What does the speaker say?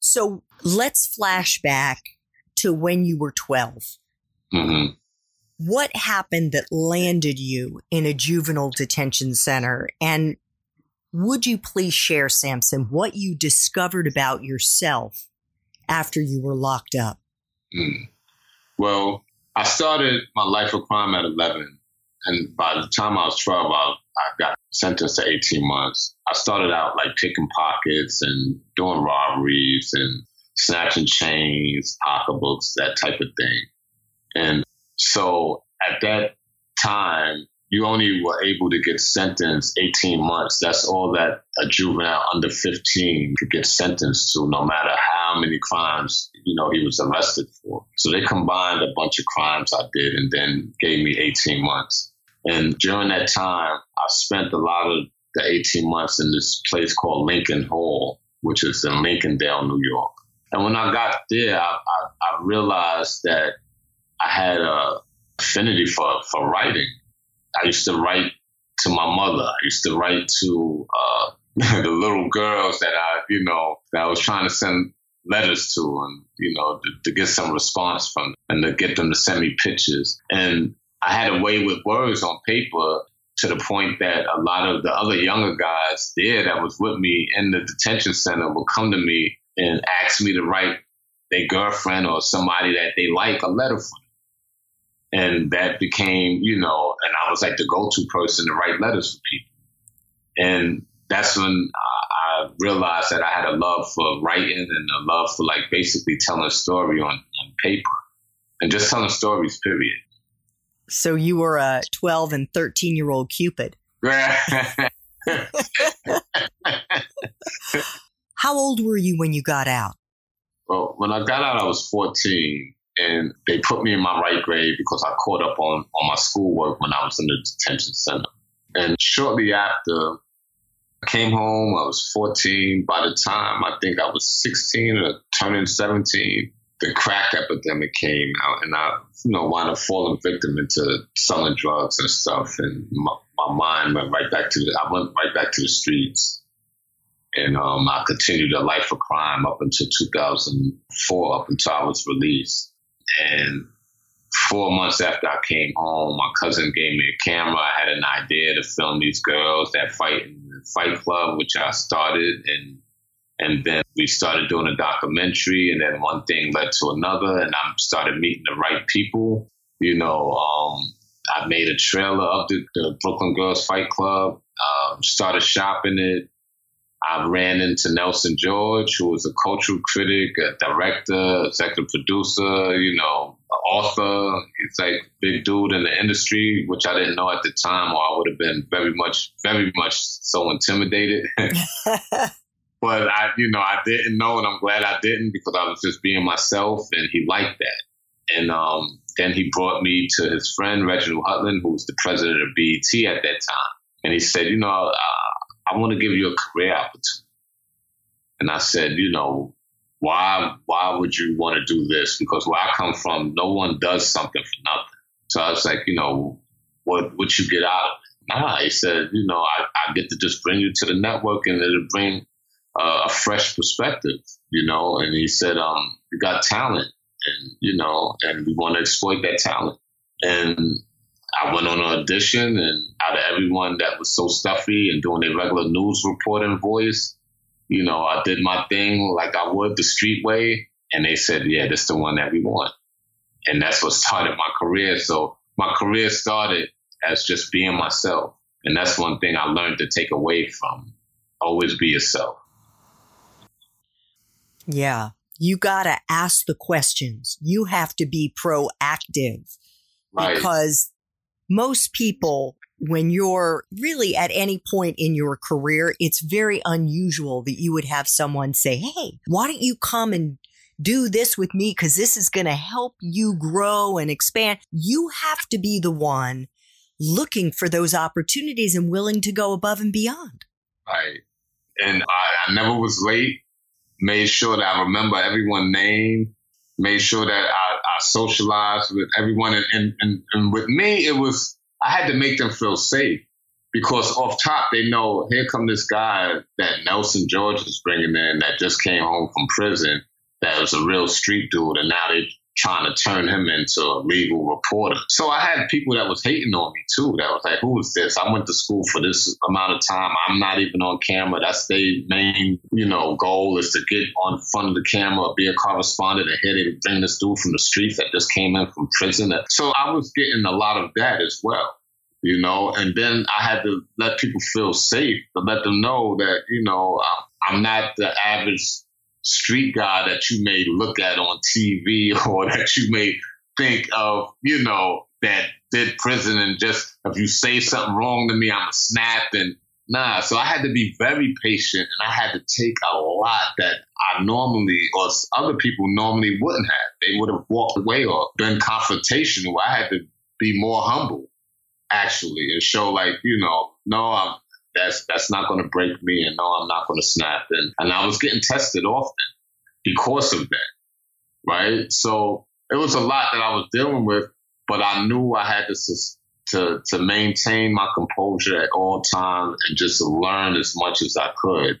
So let's flash back to when you were 12. Mm-hmm. What happened that landed you in a juvenile detention center? And would you please share, Samson, what you discovered about yourself after you were locked up? Mm. Well, I started my life of crime at 11. And by the time I was 12, I, I got sentenced to 18 months. I started out like picking pockets and doing robberies and snatching chains, pocketbooks, that type of thing. And so at that time, you only were able to get sentenced 18 months. That's all that a juvenile under 15 could get sentenced to, no matter how many crimes, you know, he was arrested for. So they combined a bunch of crimes I did and then gave me 18 months. And during that time, I spent a lot of the 18 months in this place called Lincoln Hall, which is in Lincolndale, New York. And when I got there, I, I, realized that I had a affinity for, for writing. I used to write to my mother. I used to write to uh, the little girls that I, you know, that I was trying to send letters to and, you know, to, to, get some response from them and to get them to send me pictures. And I had a way with words on paper to the point that a lot of the other younger guys there that was with me in the detention center would come to me and ask me to write their girlfriend or somebody that they like a letter for them. And that became, you know, and I was like the go-to person to write letters for people. And that's when I realized that I had a love for writing and a love for like basically telling a story on, on paper and just telling stories, period. So you were a 12 and 13 year old Cupid. How old were you when you got out? Well, when I got out, I was 14, and they put me in my right grade because I caught up on, on my schoolwork when I was in the detention center. And shortly after, I came home. I was 14. By the time I think I was 16 or turning 17, the crack epidemic came out, and I, you know, wound up falling victim into selling drugs and stuff. And my, my mind went right back to the, I went right back to the streets. And um, I continued a life of crime up until 2004, up until I was released. And four months after I came home, my cousin gave me a camera. I had an idea to film these girls that fight in the Fight Club, which I started, and and then we started doing a documentary, and then one thing led to another, and I started meeting the right people. You know, um, I made a trailer of the, the Brooklyn Girls Fight Club, um, started shopping it, I ran into Nelson George, who was a cultural critic, a director, executive producer, you know, author. He's like big dude in the industry, which I didn't know at the time, or I would have been very much, very much so intimidated. but I, you know, I didn't know, and I'm glad I didn't because I was just being myself, and he liked that. And um, then he brought me to his friend Reginald Hudlin, who was the president of BET at that time, and he said, you know. Uh, I want to give you a career opportunity. And I said, you know, why why would you want to do this? Because where I come from, no one does something for nothing. So I was like, you know, what what you get out of it? Nah, he said, you know, I, I get to just bring you to the network and it'll bring a fresh perspective, you know. And he said, um, you got talent, and you know, and we want to exploit that talent. And I went on an audition, and out of everyone that was so stuffy and doing a regular news reporting voice, you know, I did my thing like I would the street way, and they said, "Yeah, this is the one that we want." And that's what started my career. So my career started as just being myself. And that's one thing I learned to take away from always be yourself. Yeah. You got to ask the questions. You have to be proactive right. because most people, when you're really at any point in your career, it's very unusual that you would have someone say, Hey, why don't you come and do this with me? Cause this is going to help you grow and expand. You have to be the one looking for those opportunities and willing to go above and beyond. Right. And I, I never was late. Made sure that I remember everyone's name. Made sure that I, I socialized with everyone. And, and, and, and with me, it was, I had to make them feel safe because off top they know here come this guy that Nelson George is bringing in that just came home from prison that was a real street dude and now they trying to turn him into a legal reporter. So I had people that was hating on me too. That was like, "Who is this? I went to school for this amount of time. I'm not even on camera. That's their main, you know, goal is to get on front of the camera, be a correspondent, and here they bring this dude from the streets that just came in from prison." So I was getting a lot of that as well. You know, and then I had to let people feel safe, to let them know that, you know, I'm not the average street guy that you may look at on TV or that you may think of, you know, that did prison and just if you say something wrong to me, I'm a snap and nah. So I had to be very patient and I had to take a lot that I normally or other people normally wouldn't have. They would have walked away or been confrontational. I had to be more humble actually and show like, you know, no, I'm that's that's not going to break me, and no, I'm not going to snap. And and I was getting tested often because of that, right? So it was a lot that I was dealing with, but I knew I had to to to maintain my composure at all times and just learn as much as I could.